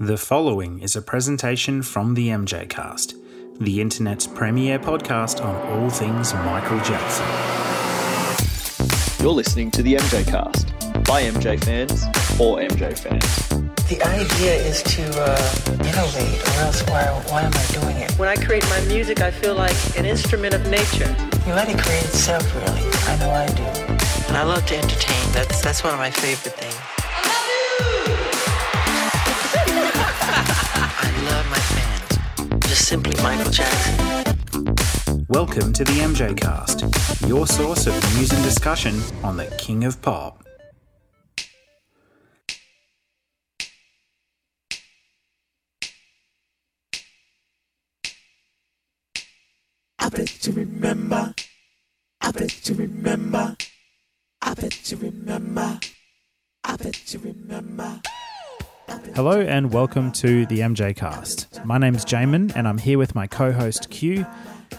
The following is a presentation from the MJ Cast, the internet's premier podcast on all things Michael Jackson. You're listening to the MJ Cast by MJ fans for MJ fans. The idea is to uh, innovate, or else why, why am I doing it? When I create my music, I feel like an instrument of nature. You let it create itself, really. I know I do. And I love to entertain. That's that's one of my favorite things. Simply Michael Jackson. Welcome to the MJ Cast, your source of news and discussion on the King of Pop. I bet you remember. I bet you remember. I bet you remember. I bet you remember. Hello and welcome to the MJ Cast. My name's Jamon and I'm here with my co host Q.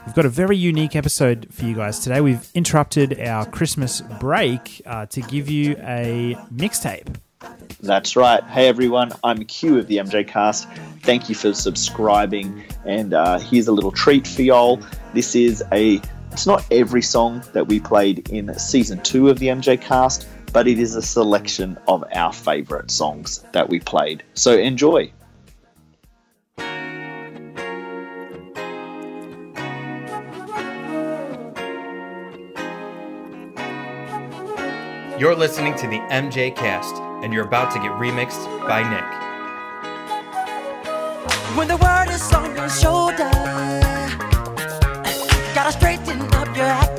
We've got a very unique episode for you guys today. We've interrupted our Christmas break uh, to give you a mixtape. That's right. Hey everyone, I'm Q of the MJ Cast. Thank you for subscribing, and uh, here's a little treat for y'all. This is a. It's not every song that we played in season two of the MJ Cast, but it is a selection of our favorite songs that we played. So enjoy. You're listening to the MJ Cast, and you're about to get remixed by Nick. When the world is on your shoulder, gotta straighten up your act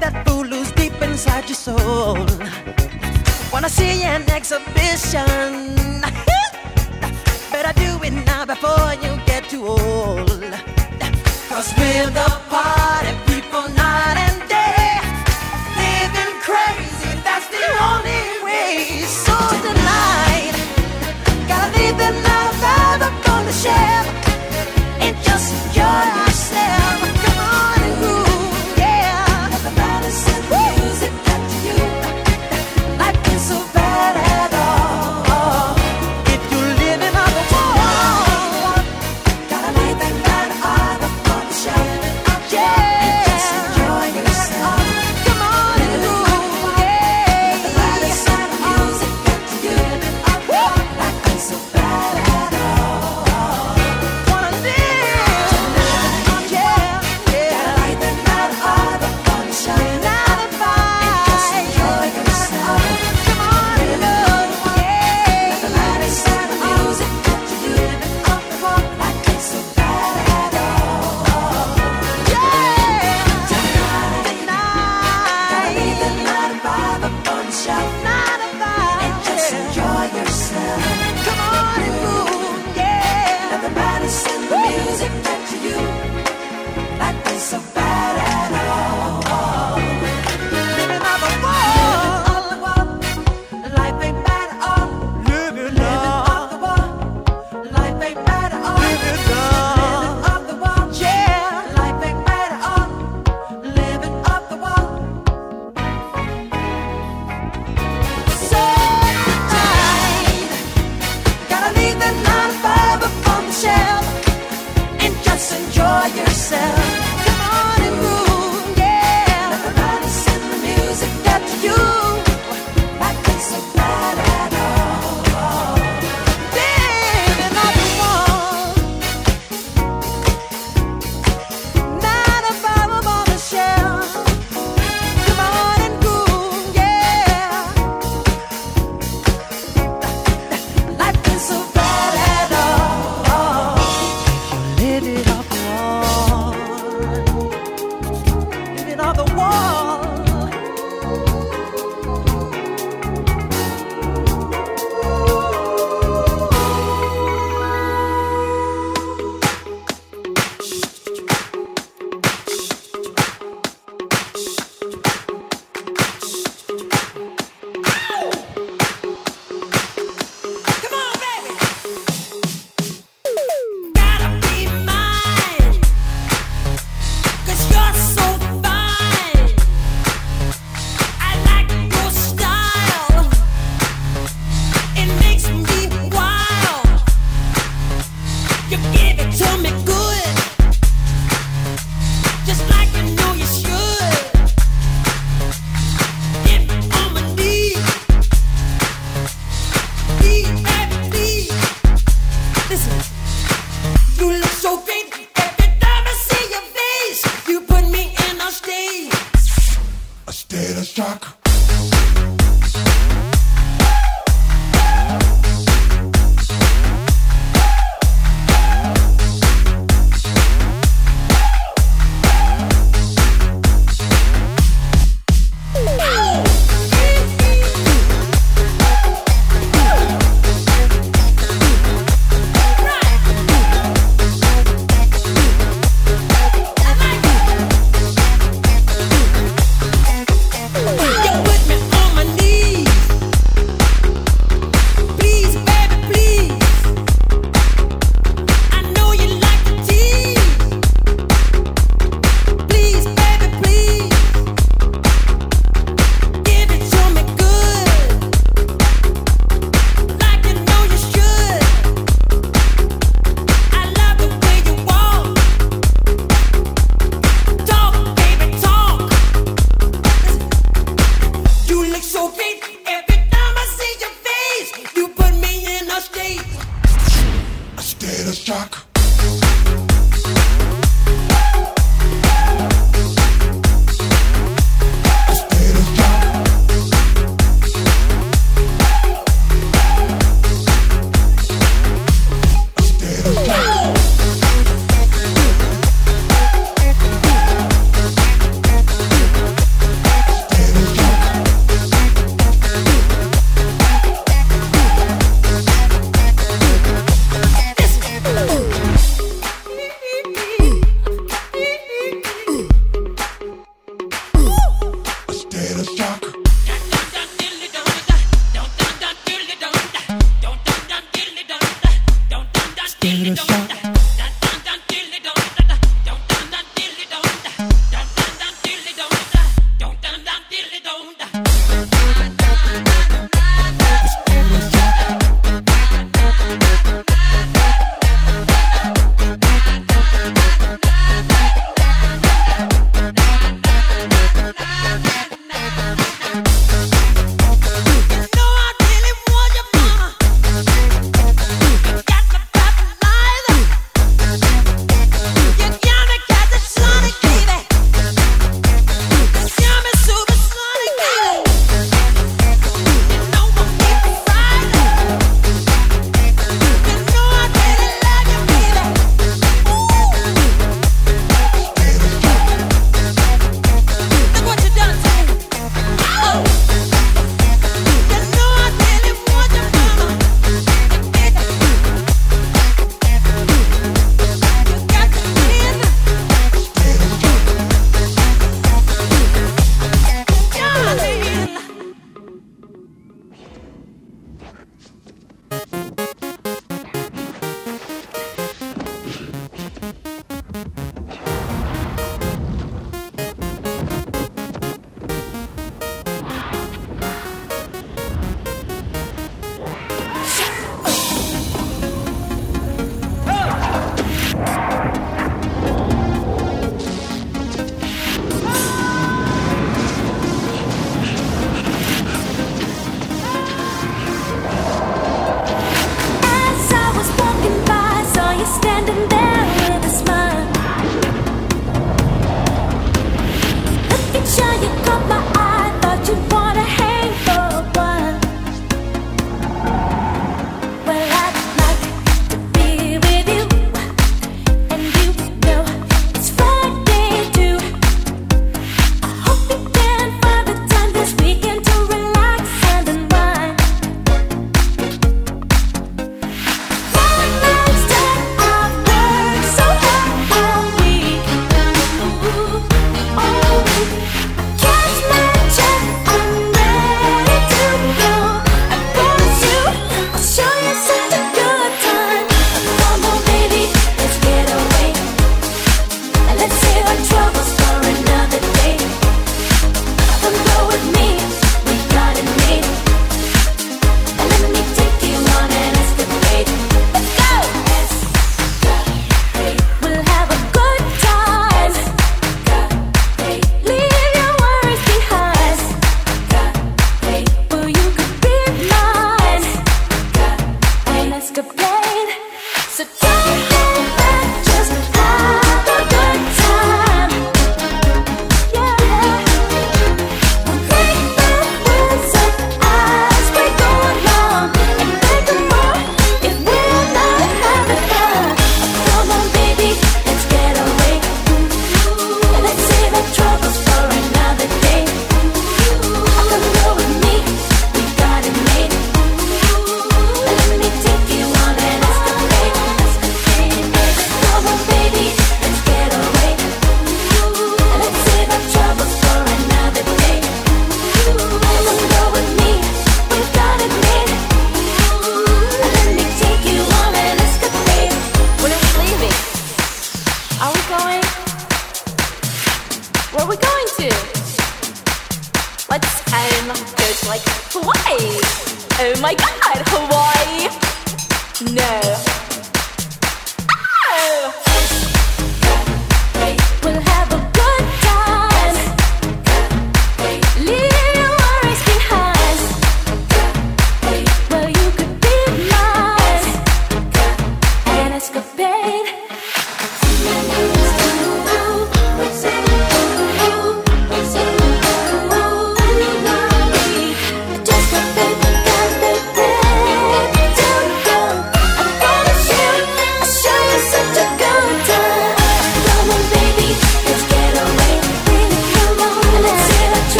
that fool loose deep inside your soul. Wanna see an exhibition? Better do it now before you get too old. Cause we're the party people night and day. Living crazy, that's the only way. So tonight, gotta leave the night vibe up on the shelf and just enjoy yourself.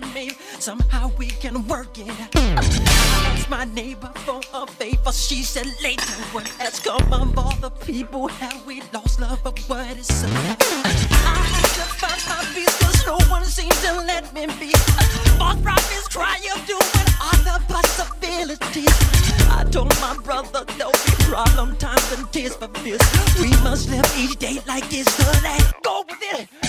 me somehow we can work it. I asked my neighbor for a favor. She said later What has come of all the people have we lost love, but what is up? I had to find my peace cause no one seems to let me be. False prophets cry of doing other possibilities. I told my brother no problem times and tears for this. We must live each day like it's the last. Go with it.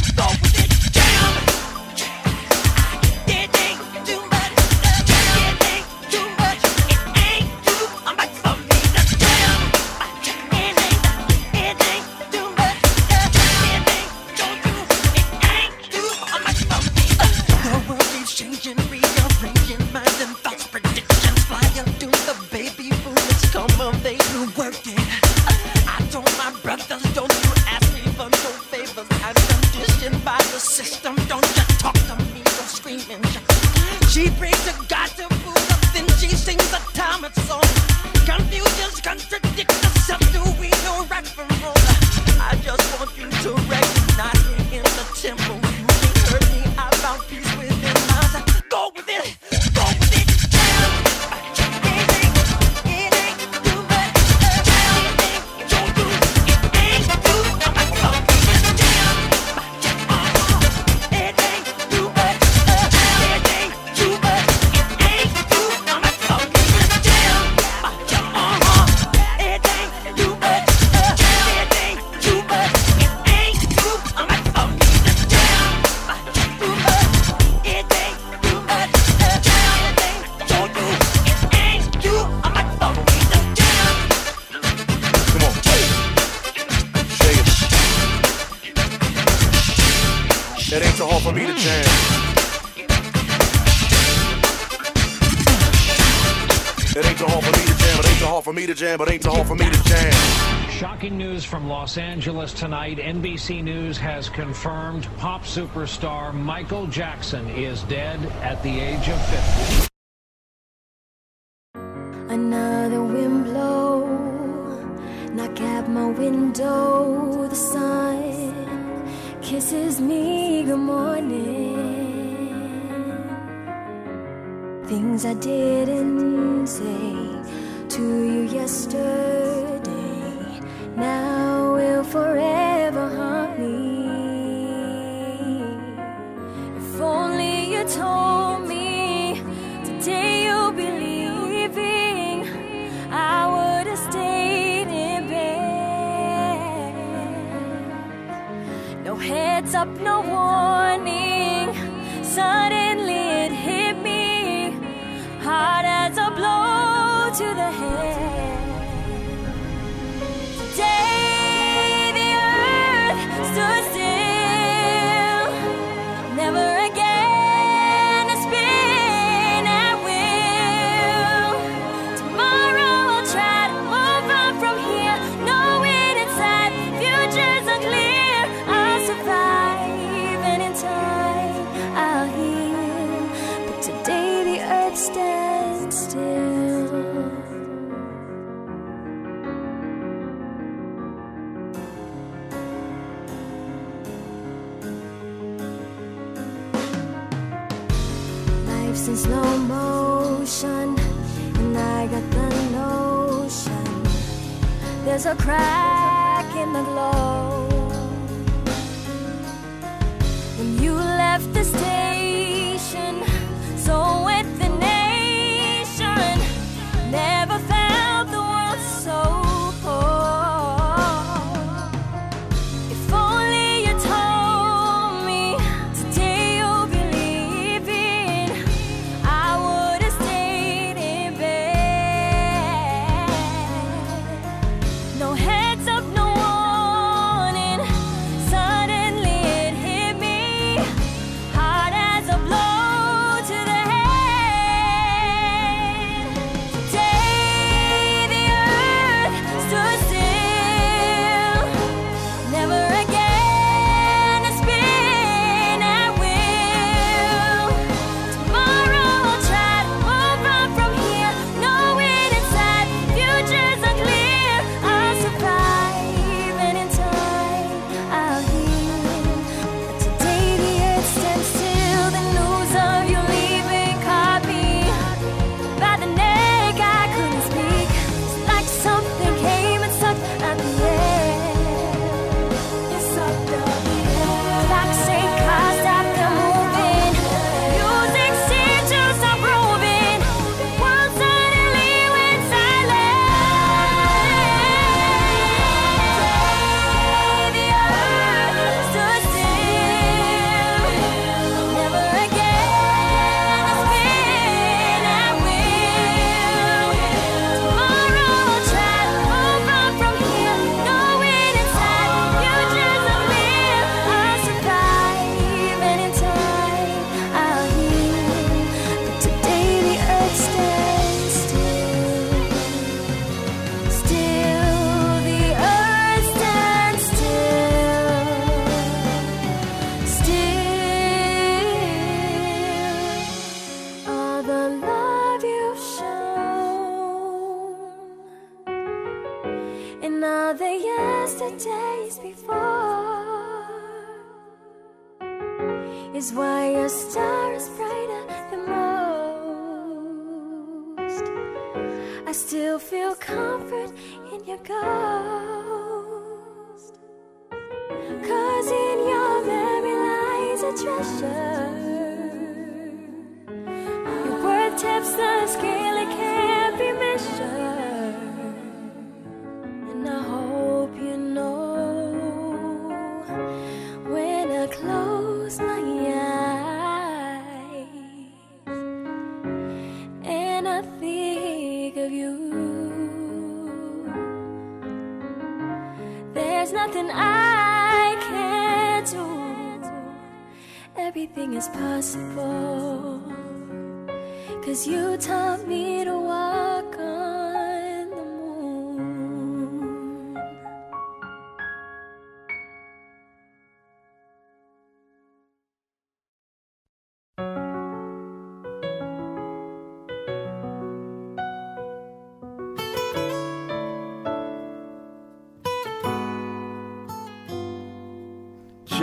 Los Angeles tonight, NBC News has confirmed pop superstar Michael Jackson is dead at the age of 50. left day.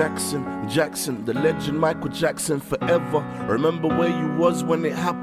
Jackson, Jackson, the legend Michael Jackson forever. Remember where you was when it happened?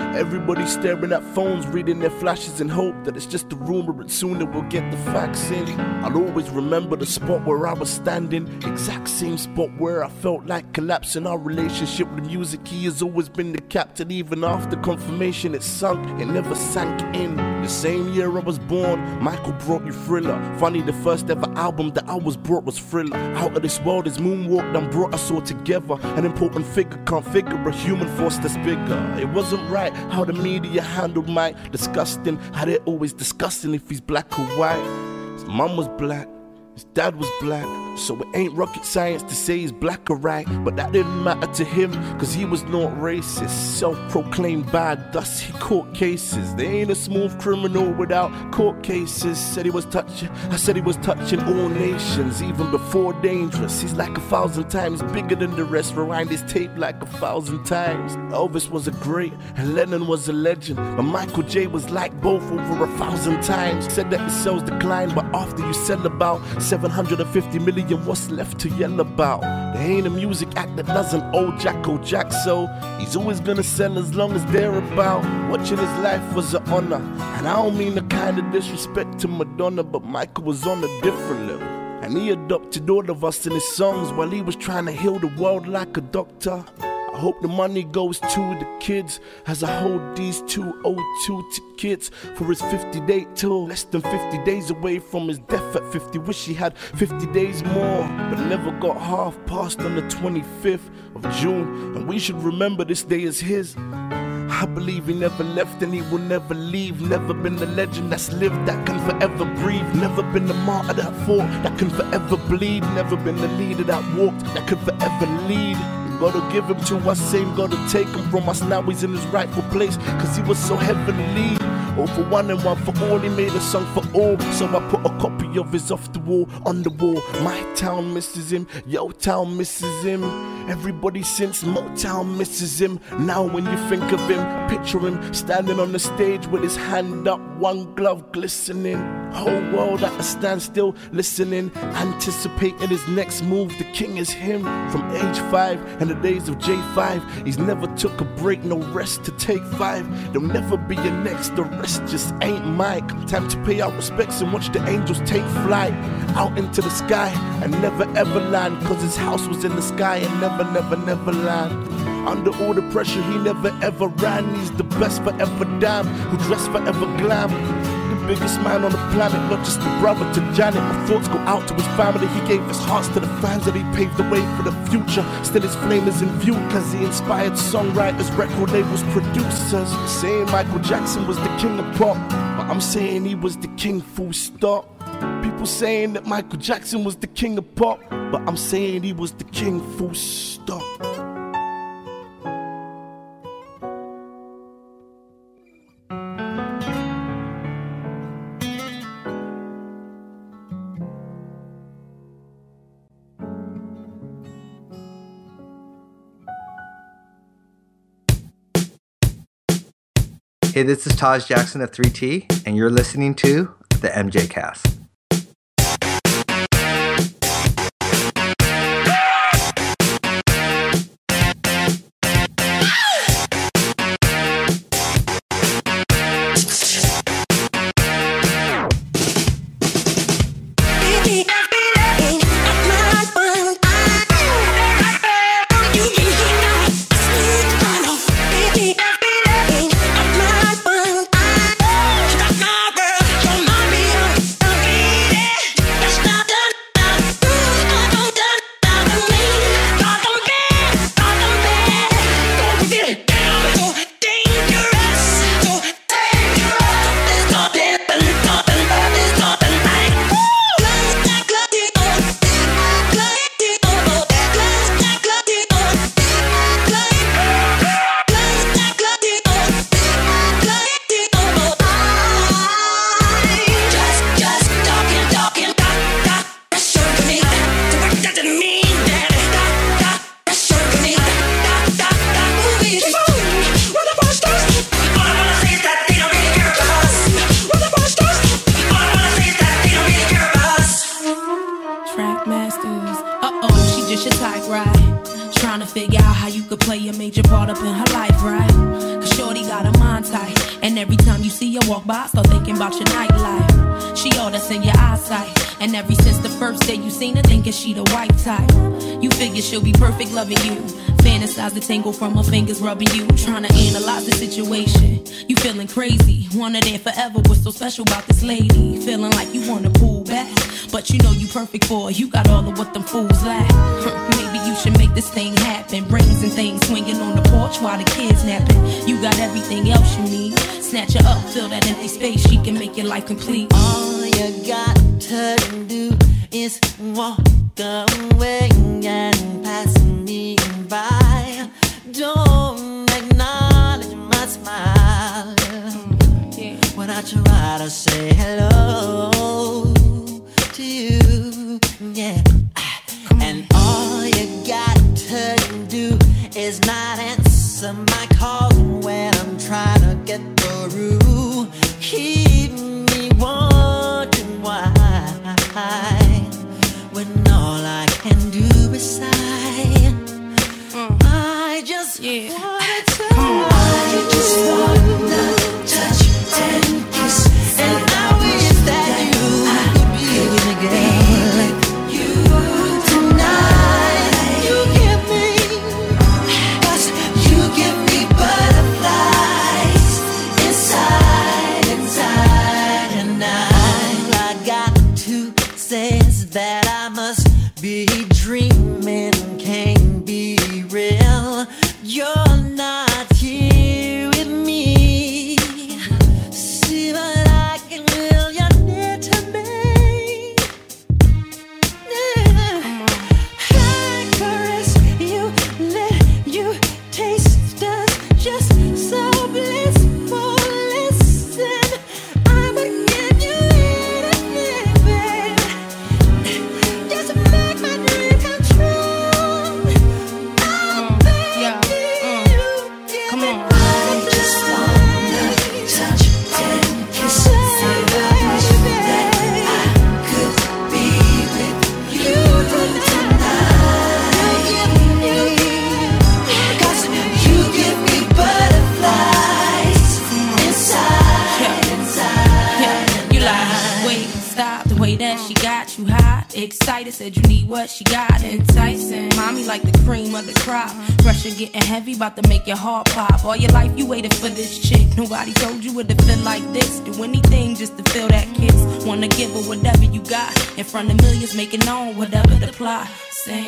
Everybody staring at phones, reading their flashes in hope that it's just a rumor, but soon they will get the facts in. I'll always remember the spot where I was standing, exact same spot where I felt like collapsing. Our relationship with music, he has always been the captain. Even after confirmation, it sunk, it never sank in. The same year I was born, Michael brought you Thriller. Funny, the first ever album that I was brought was Thriller. Out of this world is Moonwalk done brought us all together. An important figure can't figure a human force that's bigger. It wasn't right how the media handled Mike. Disgusting how they're always discussing if he's black or white. His mum was black. His dad was black, so it ain't rocket science to say he's black or right. But that didn't matter to him, cause he was not racist. Self proclaimed bad, thus he caught cases. They ain't a smooth criminal without court cases. Said he was touching, I said he was touching all nations, even before dangerous. He's like a thousand times bigger than the rest. Rewind his tape like a thousand times. Elvis was a great, and Lennon was a legend. But Michael J was like both over a thousand times. Said that his sales declined, but after you sell about 750 million, what's left to yell about? There ain't a music act that doesn't owe Jacko Jack, so he's always gonna sell as long as they're about. Watching his life was an honor, and I don't mean the kind of disrespect to Madonna, but Michael was on a different level. And he adopted all of us in his songs while he was trying to heal the world like a doctor. Hope the money goes to the kids as I hold these 202 tickets for his 50 day tour. Less than 50 days away from his death at 50. Wish he had 50 days more, but never got half past on the 25th of June. And we should remember this day is his. I believe he never left and he will never leave. Never been the legend that's lived that can forever breathe. Never been the martyr that fought that can forever bleed. Never been the leader that walked that could forever lead. Gotta give him to us, same gotta take him from us. Now he's in his rightful place, cause he was so heavenly. All for one and one for all, he made a song for all. So I put a copy of his off the wall, on the wall. My town misses him, yo town misses him. Everybody since Motown misses him. Now when you think of him, picture him standing on the stage with his hand up, one glove glistening. Whole world at a standstill, listening, anticipating his next move. The king is him from age five and the days of J5. He's never took a break, no rest to take five. There'll never be a next, the rest just ain't Mike. Time to pay our respects and watch the angels take flight out into the sky and never ever land. Cause his house was in the sky and never, never, never land. Under all the pressure, he never ever ran. He's the best forever damn, who dressed forever glam. The biggest man on the planet, not just a brother to Janet. My thoughts go out to his family. He gave his hearts to the fans and he paved the way for the future. Still, his flame is in view because he inspired songwriters, record labels, producers. Saying Michael Jackson was the king of pop, but I'm saying he was the king, full stop. People saying that Michael Jackson was the king of pop, but I'm saying he was the king, full stop. Hey, this is Taj Jackson of 3T, and you're listening to the MJ Cast. Play a major part up in her life, right? Cause Shorty got a mind tight. And every time you see her walk by, I start thinking about your nightlife. She all that's in your eyesight. And ever since the first day you seen her, thinking she the white type. You figure she'll be perfect loving you. Fantasize the tangle from her fingers rubbing you. Trying to analyze the situation. You feeling crazy. Wanna there forever. What's so special about this lady? Feeling like you wanna pull back. But you know you perfect for. You got all of what them fools lack. Maybe you should make this thing happen. Brains and things swinging on the porch while the kids napping. You got everything else you need. Snatch her up, fill that empty space. She can make your life complete. All you got to do is walk away and pass me by. Don't acknowledge my smile when I try to say hello. Yeah. And all you got to do is not answer my calls when I'm trying to get through. Keep me wondering why when all I can do is sigh. Mm. I just wanna millions, making known whatever the plot. Sing.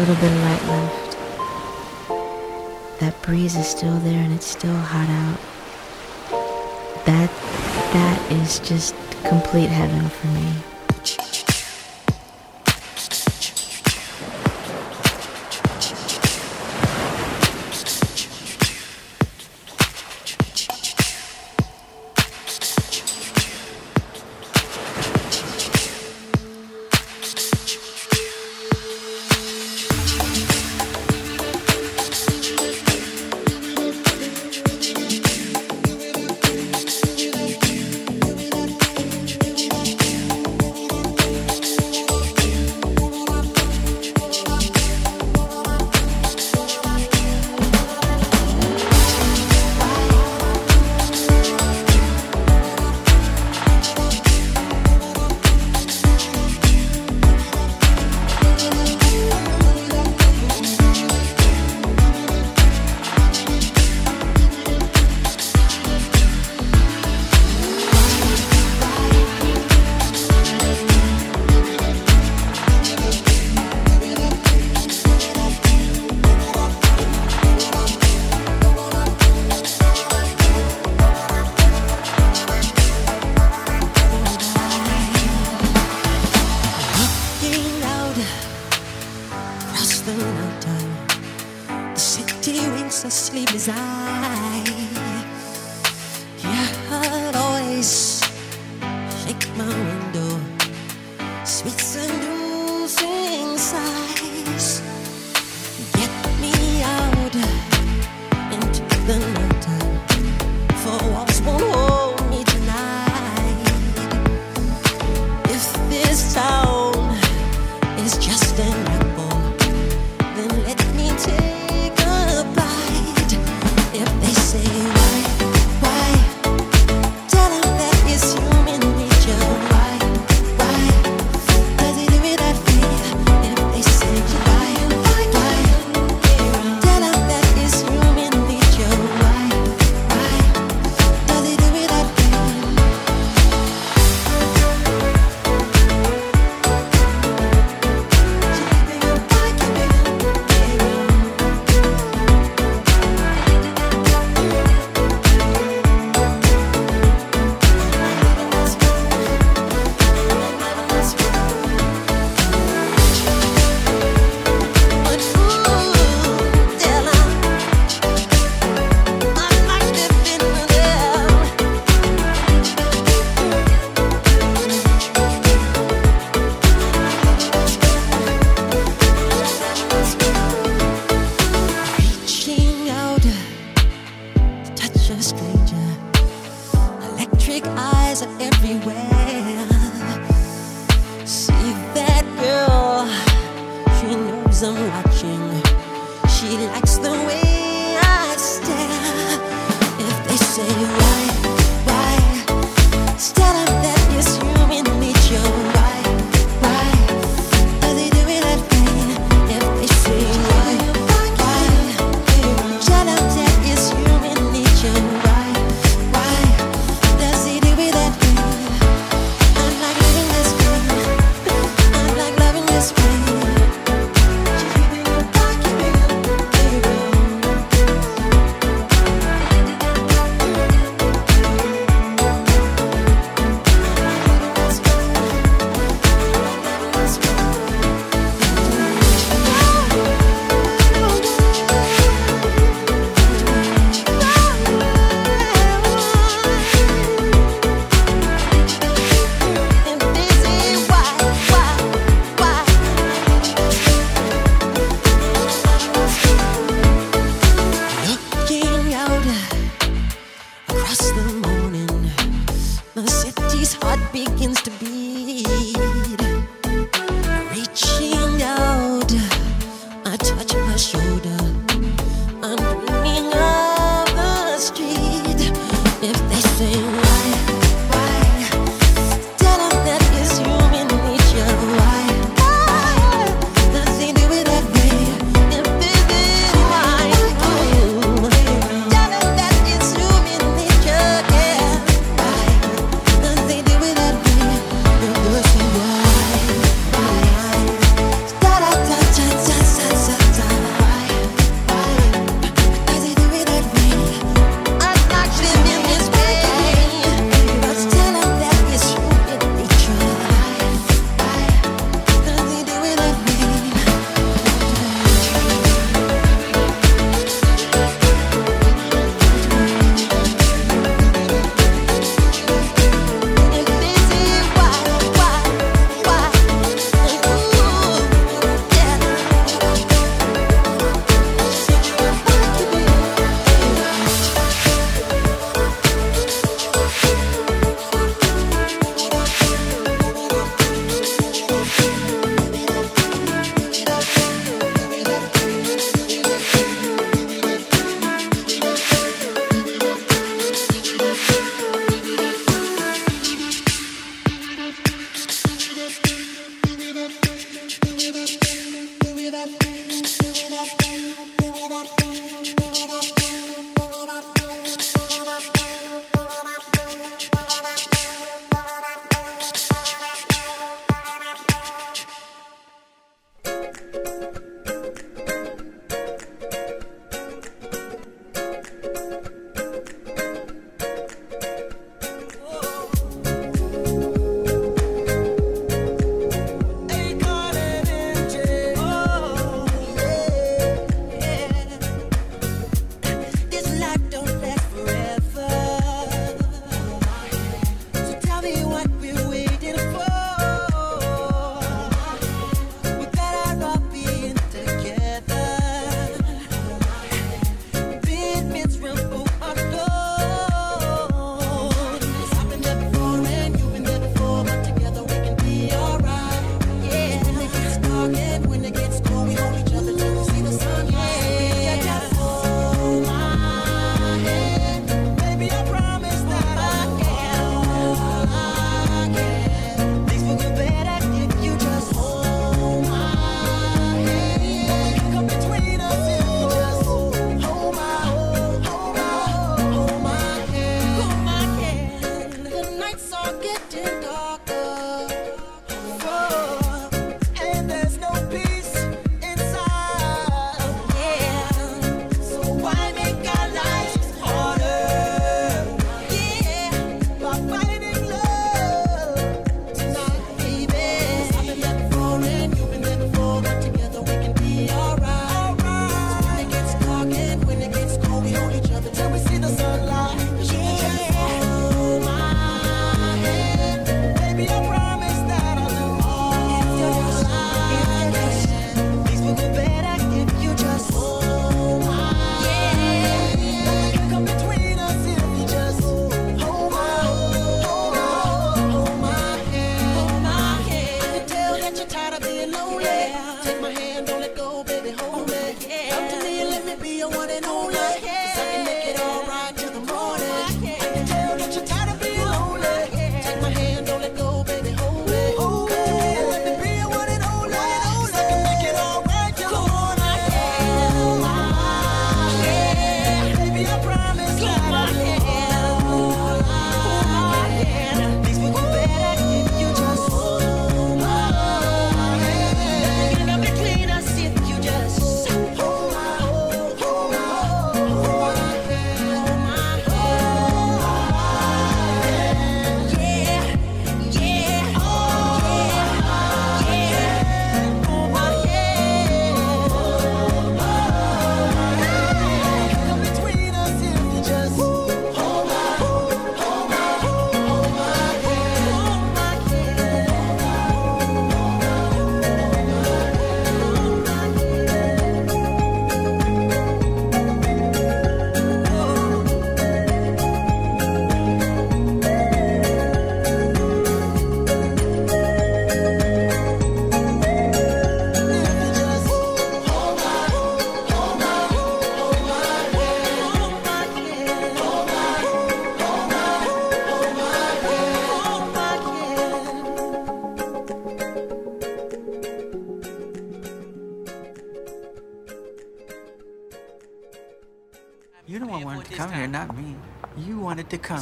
Little bit of light left. That breeze is still there, and it's still hot out. That that is just complete heaven for me.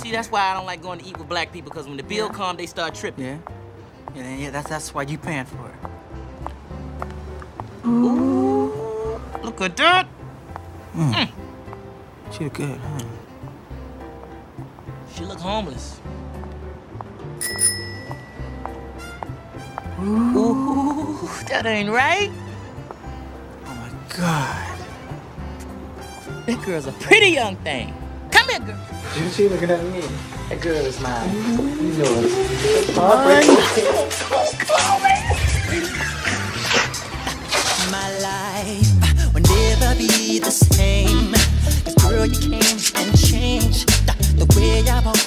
See, that's why I don't like going to eat with black people, because when the bill yeah. comes, they start tripping. Yeah. And then, yeah, that's, that's why you paying for it. Ooh. Ooh. Look at that. Mm. Mm. She look good, huh? She look homeless. Ooh. Ooh, that ain't right. Oh my God. That girl's a pretty young thing. Come here, girl. You two looking at me. a girl is mine. Mm-hmm. You know it. My life will never be the same. Girl, you came and changed the, way I.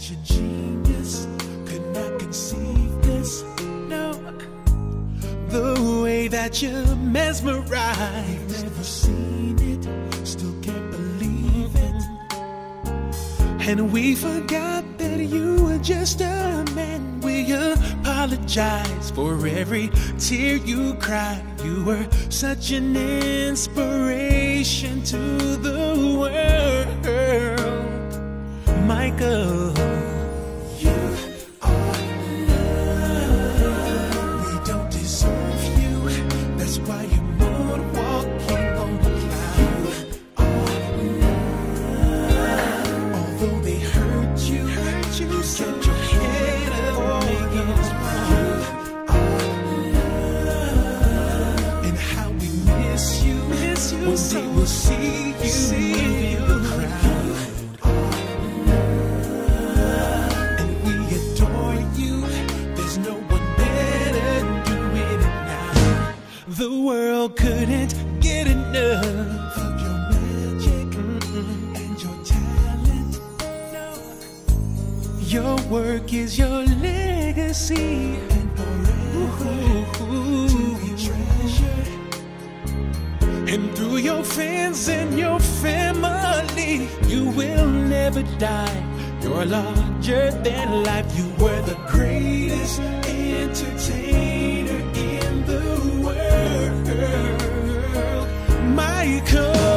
such a genius. Could not conceive this. No, the way that you mesmerize. I've never seen it. Still can't believe it. And we forgot that you were just a man. We apologize for every tear you cried. You were such an inspiration to the world my girl The world couldn't get enough of your magic Mm-mm. and your talent. No. Your work is your legacy. And forever to be treasured. And through your friends and your family, you will never die. You're larger than life. You were the greatest. could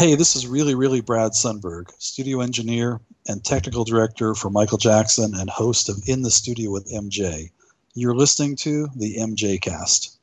Hey, this is really, really Brad Sundberg, studio engineer and technical director for Michael Jackson and host of In the Studio with MJ. You're listening to the MJCast.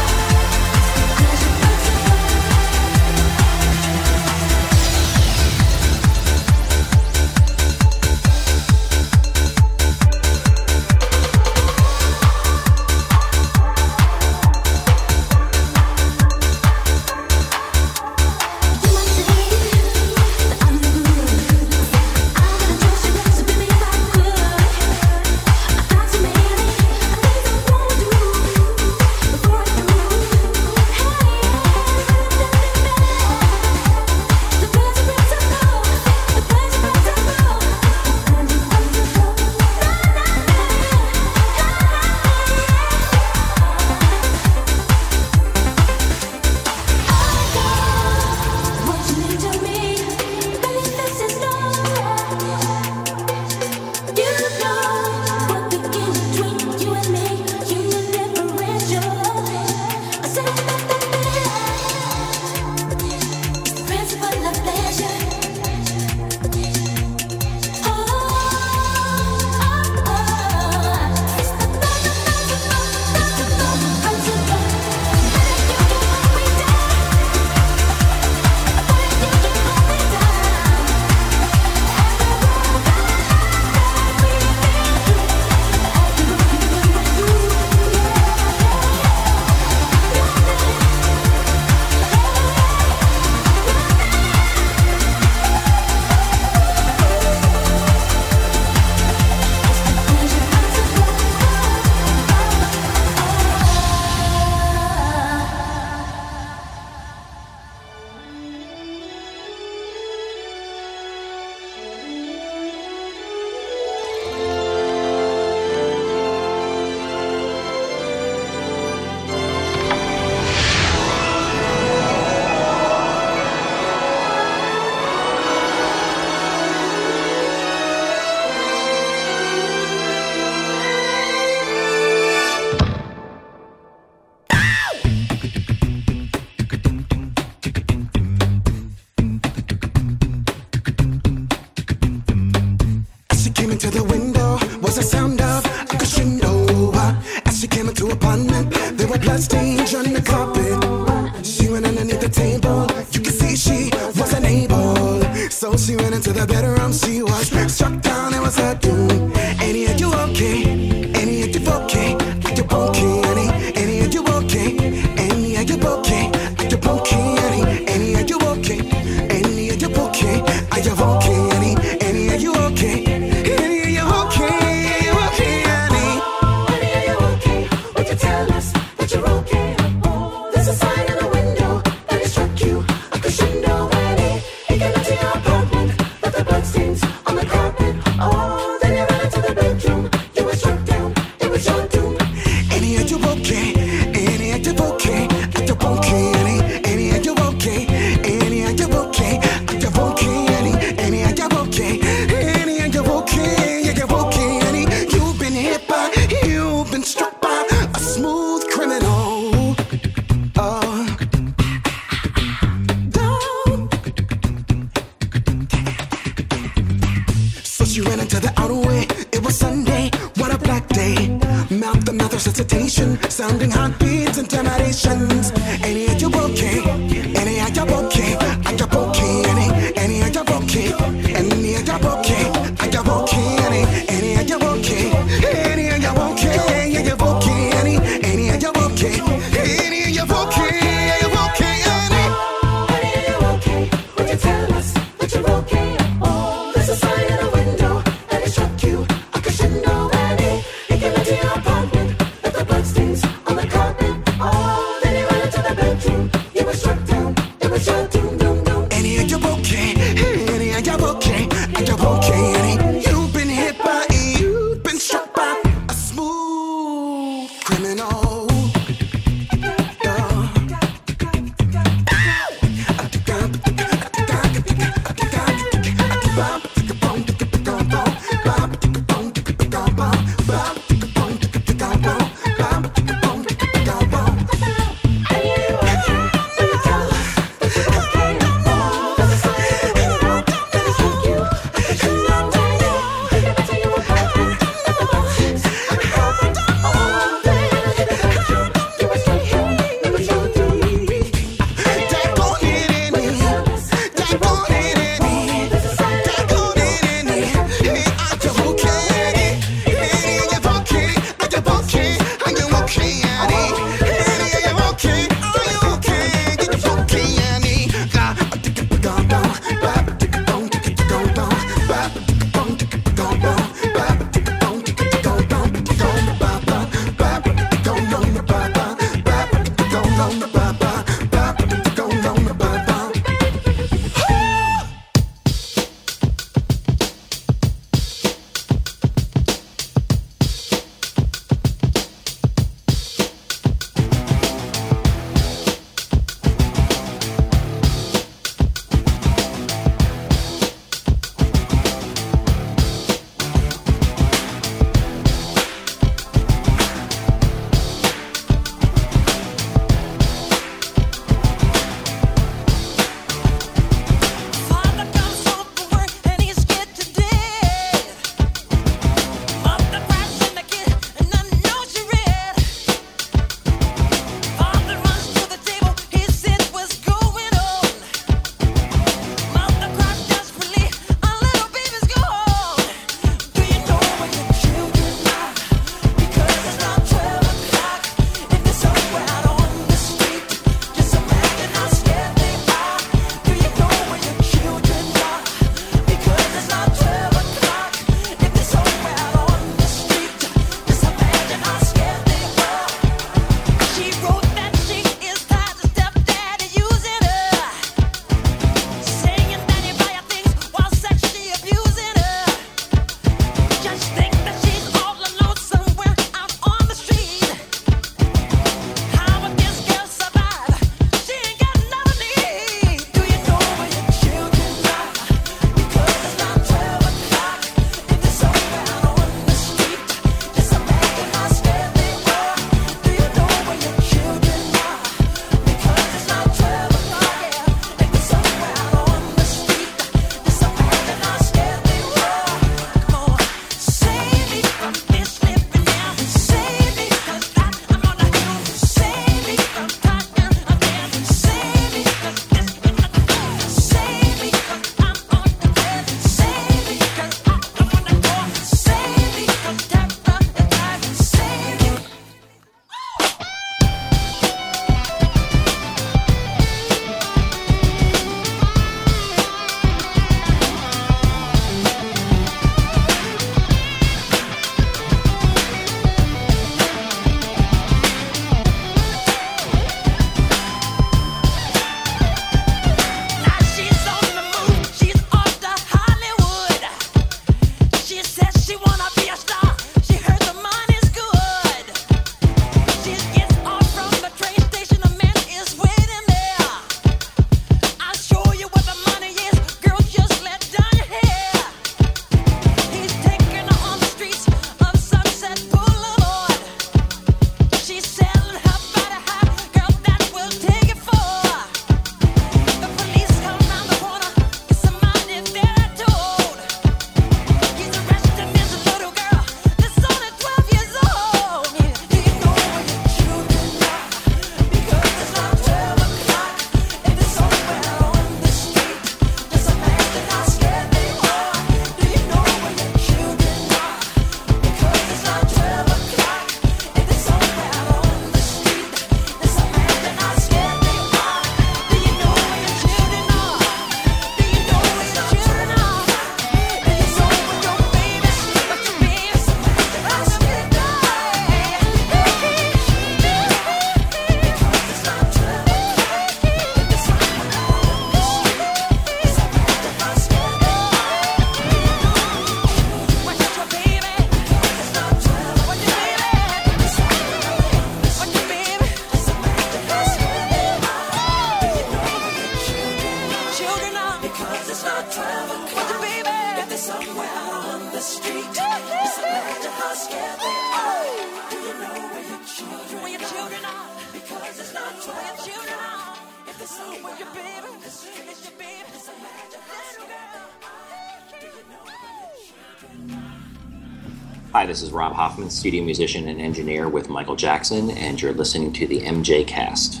This is Rob Hoffman, studio musician and engineer with Michael Jackson, and you're listening to the MJCast.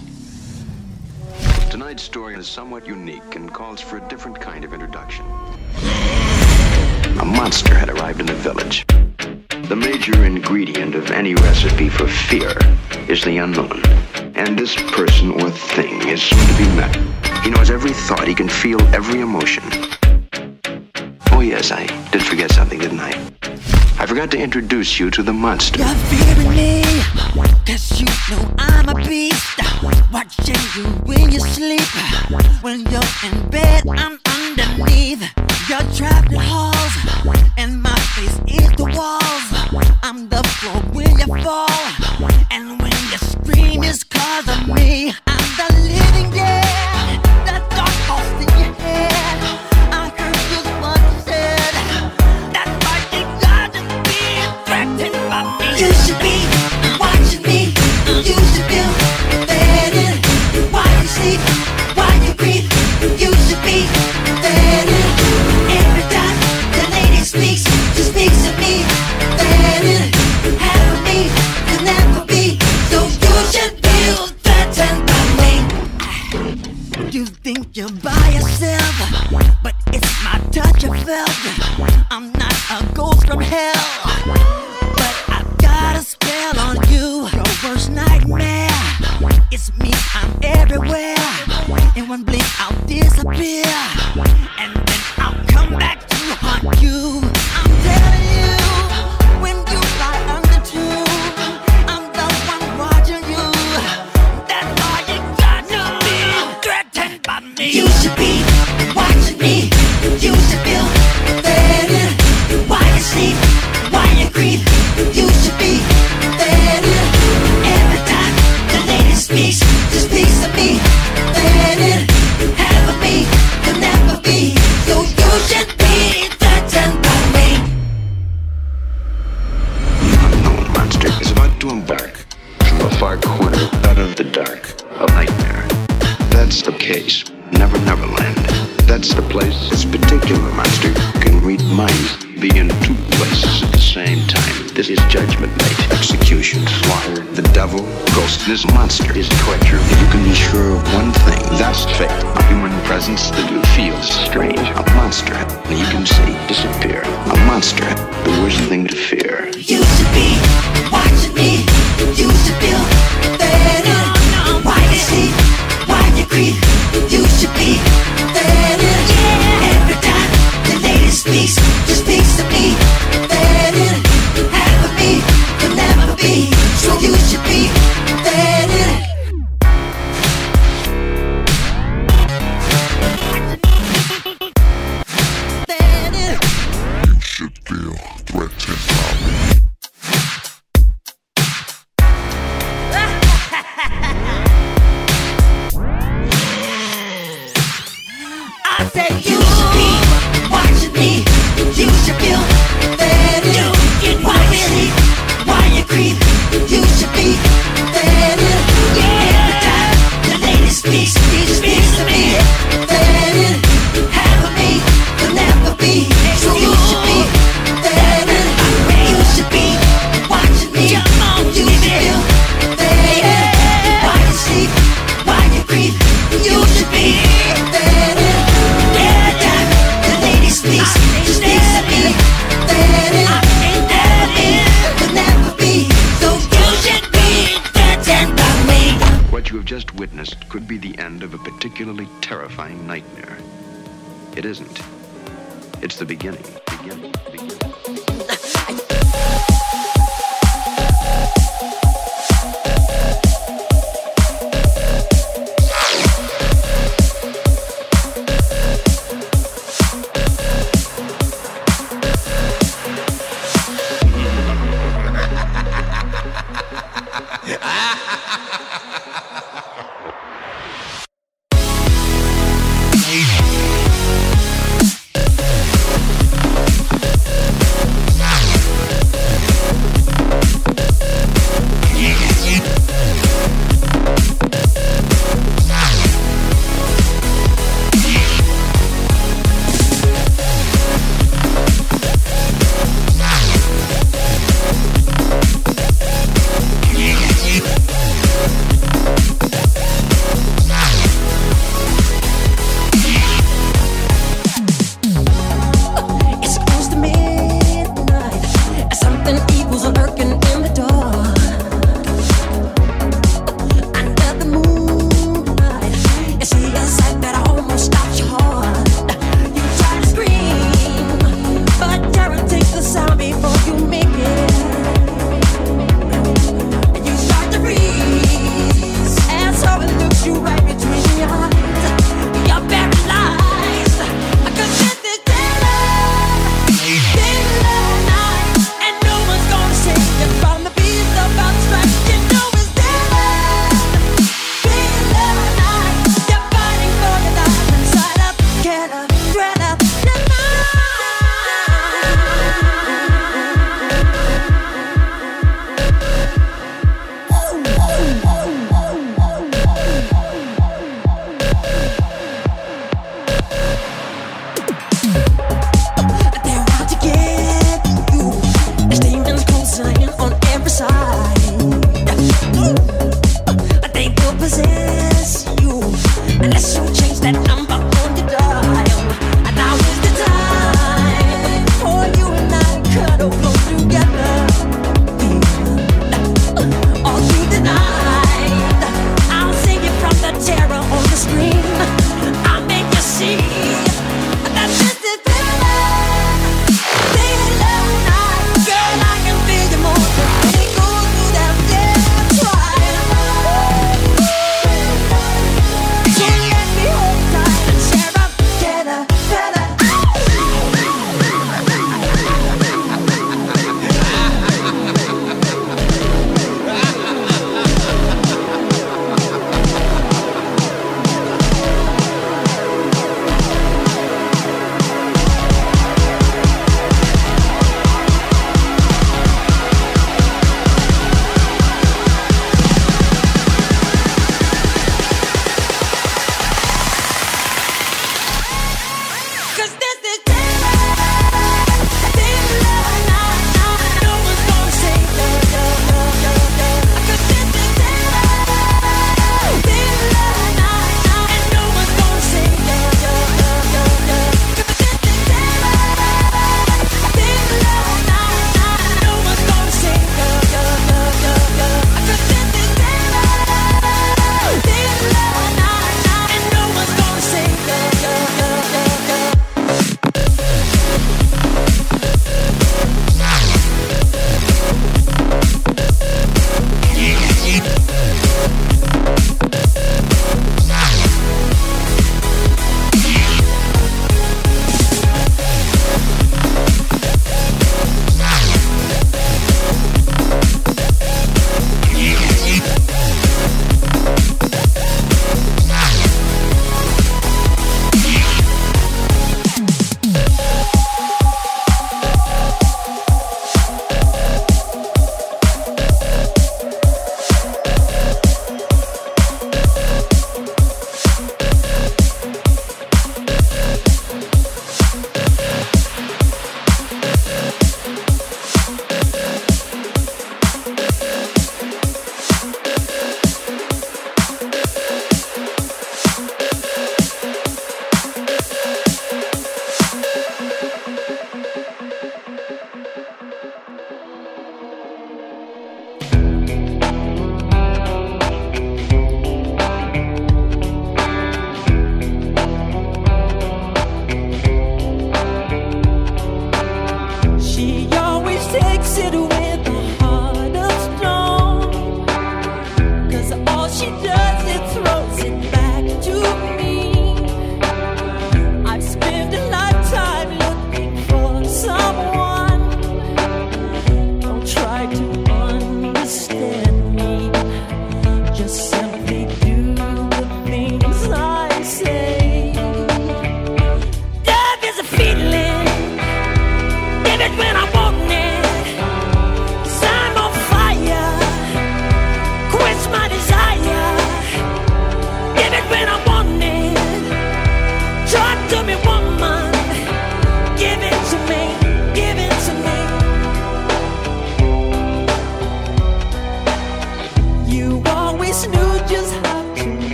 Tonight's story is somewhat unique and calls for a different kind of introduction. A monster had arrived in the village. The major ingredient of any recipe for fear is the unknown. And this person or thing is soon to be met. He knows every thought, he can feel every emotion. Oh, yes, I did forget something, didn't I? I forgot to introduce you to the monster. You're fearing me, cause you know I'm a beast. Watching you when you sleep. When you're in bed, I'm underneath. You're trapped in halls, and my face is the walls. I'm the floor when you fall, and when you scream, it's cause of me.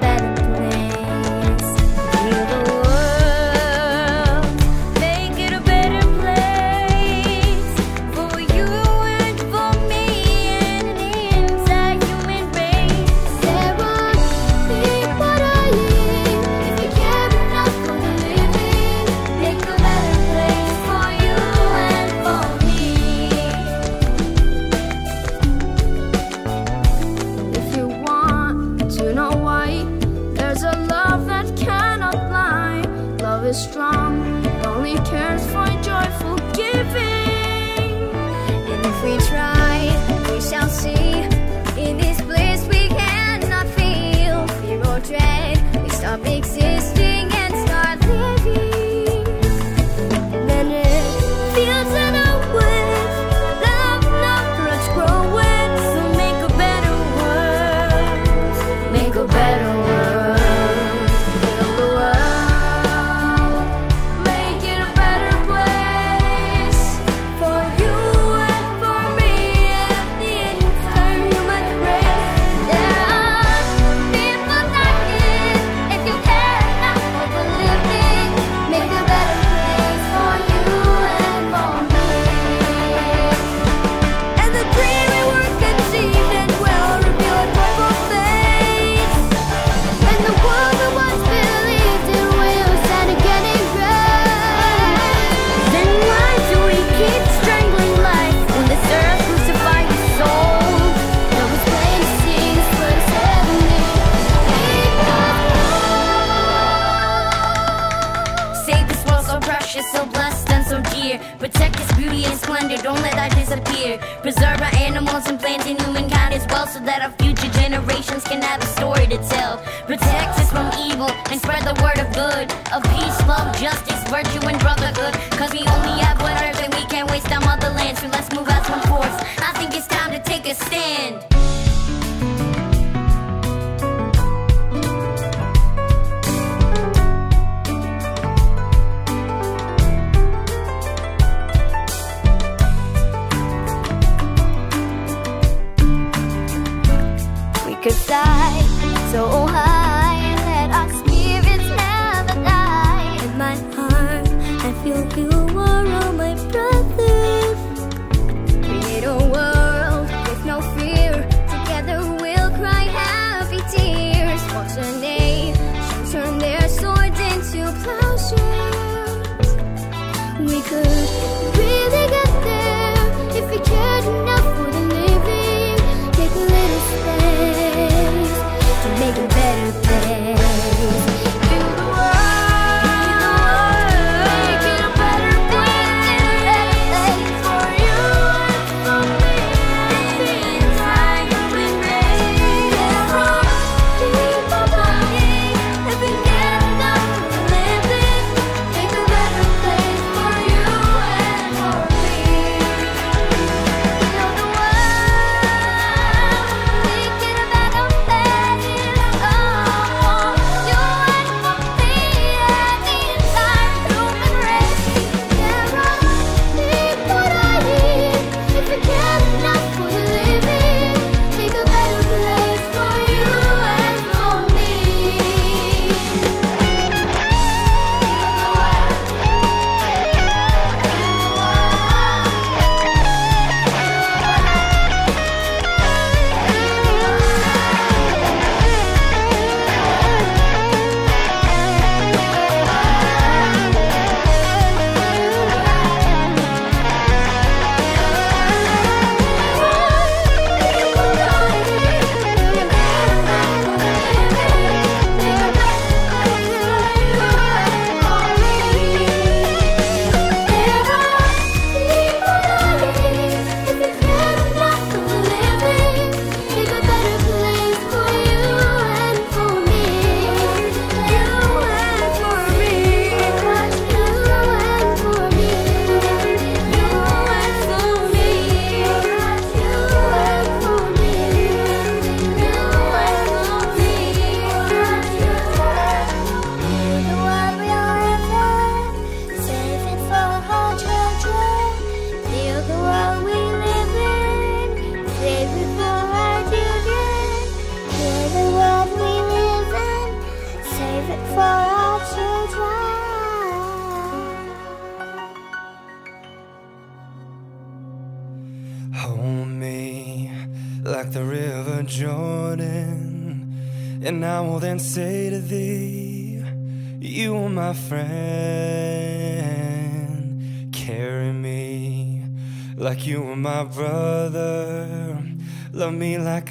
Better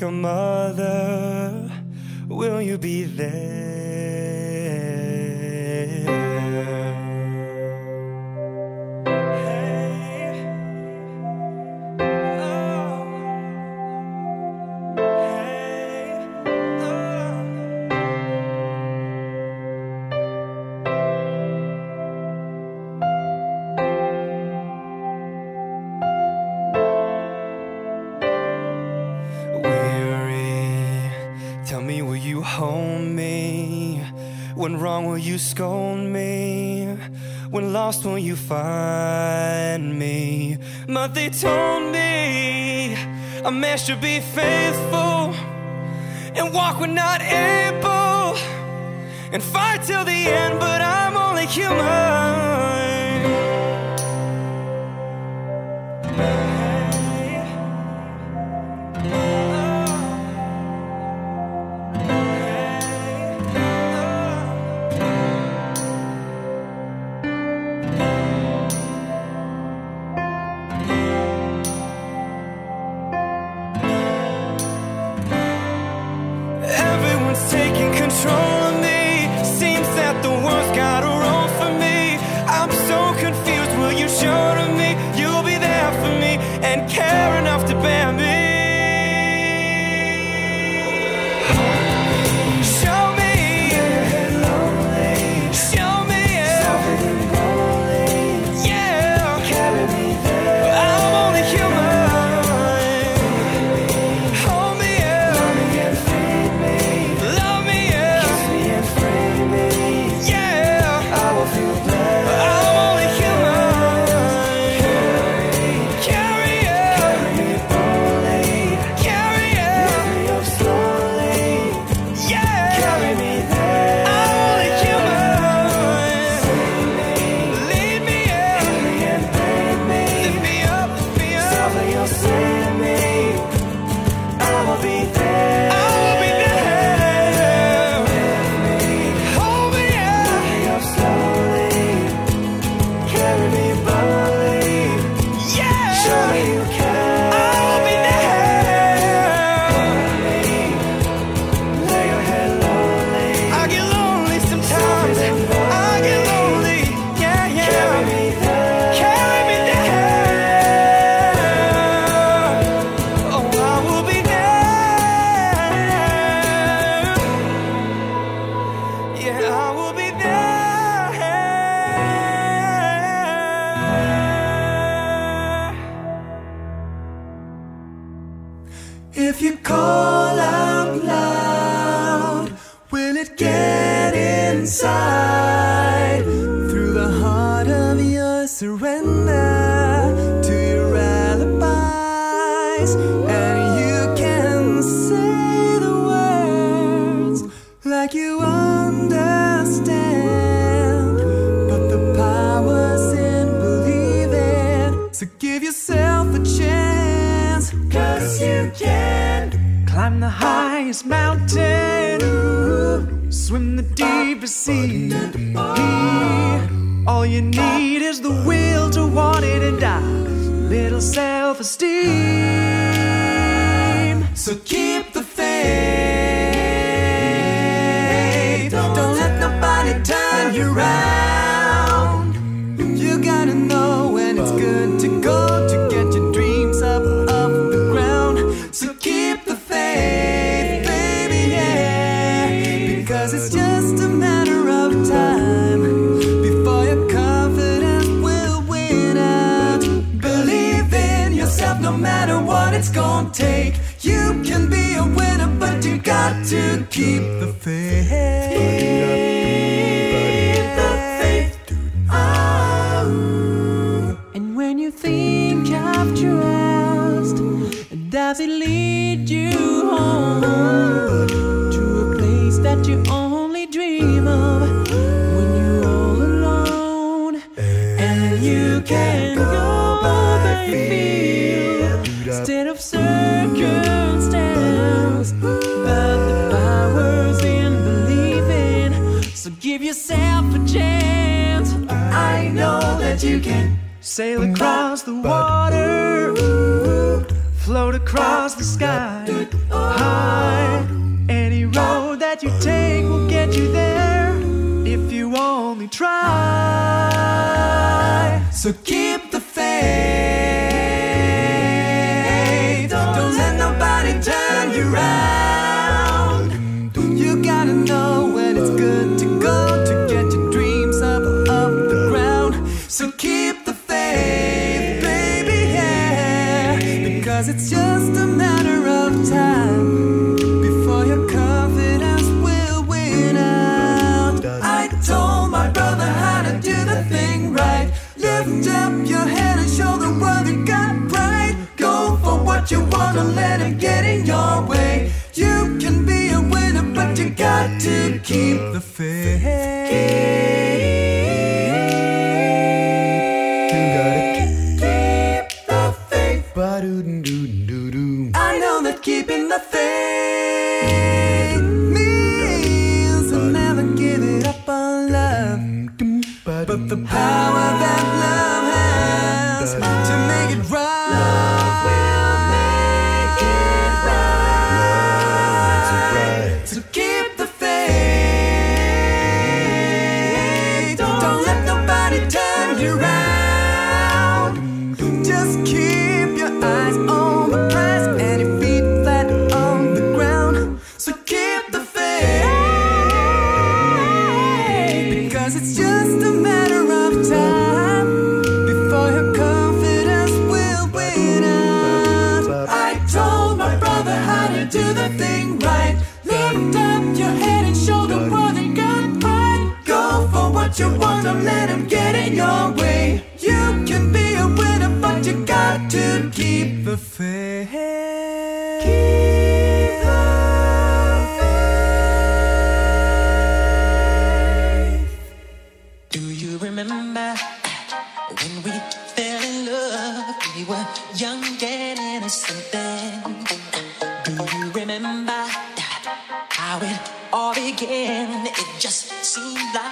come up. you scold me? When lost, will you find me? But they told me a man should be faithful and walk when not able and fight till the end. But I'm only human. side.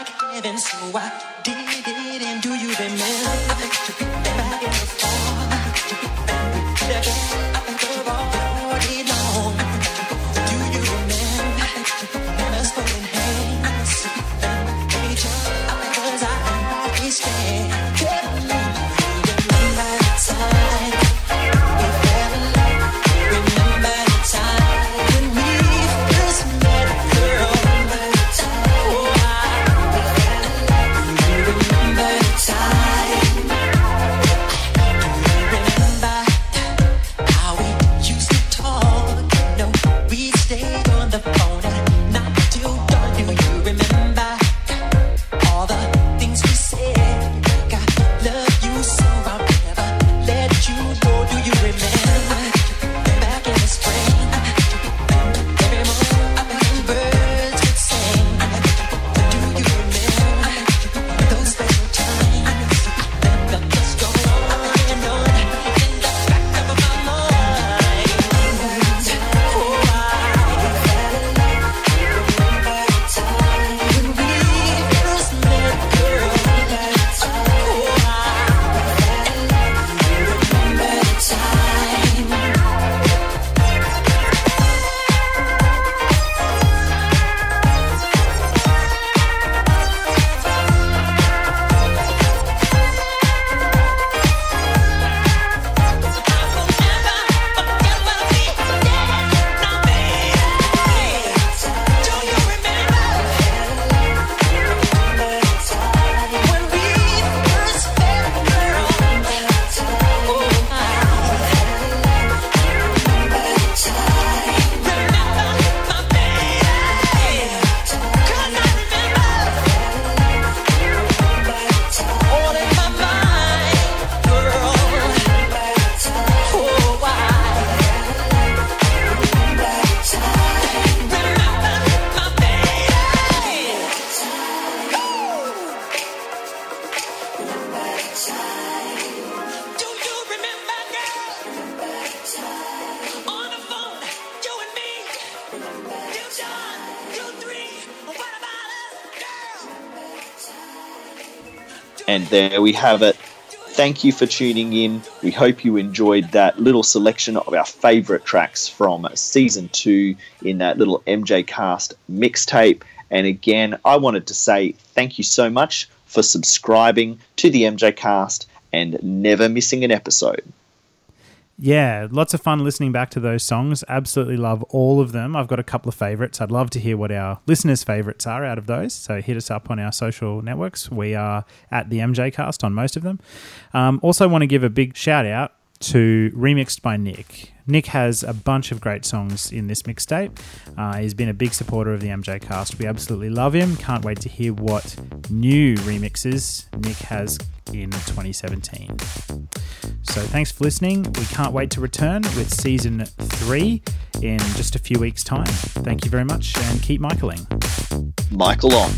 like heaven, so I did it. And do you remember? There we have it. Thank you for tuning in. We hope you enjoyed that little selection of our favourite tracks from season two in that little MJCast mixtape. And again, I wanted to say thank you so much for subscribing to the MJCast and never missing an episode. Yeah, lots of fun listening back to those songs. Absolutely love all of them. I've got a couple of favorites. I'd love to hear what our listeners' favorites are out of those. So hit us up on our social networks. We are at the MJCast on most of them. Um, also, want to give a big shout out to Remixed by Nick. Nick has a bunch of great songs in this mixtape. Uh, he's been a big supporter of the MJCast. We absolutely love him. Can't wait to hear what new remixes Nick has in 2017. So thanks for listening. We can't wait to return with season three in just a few weeks' time. Thank you very much and keep Michaeling. Michael on.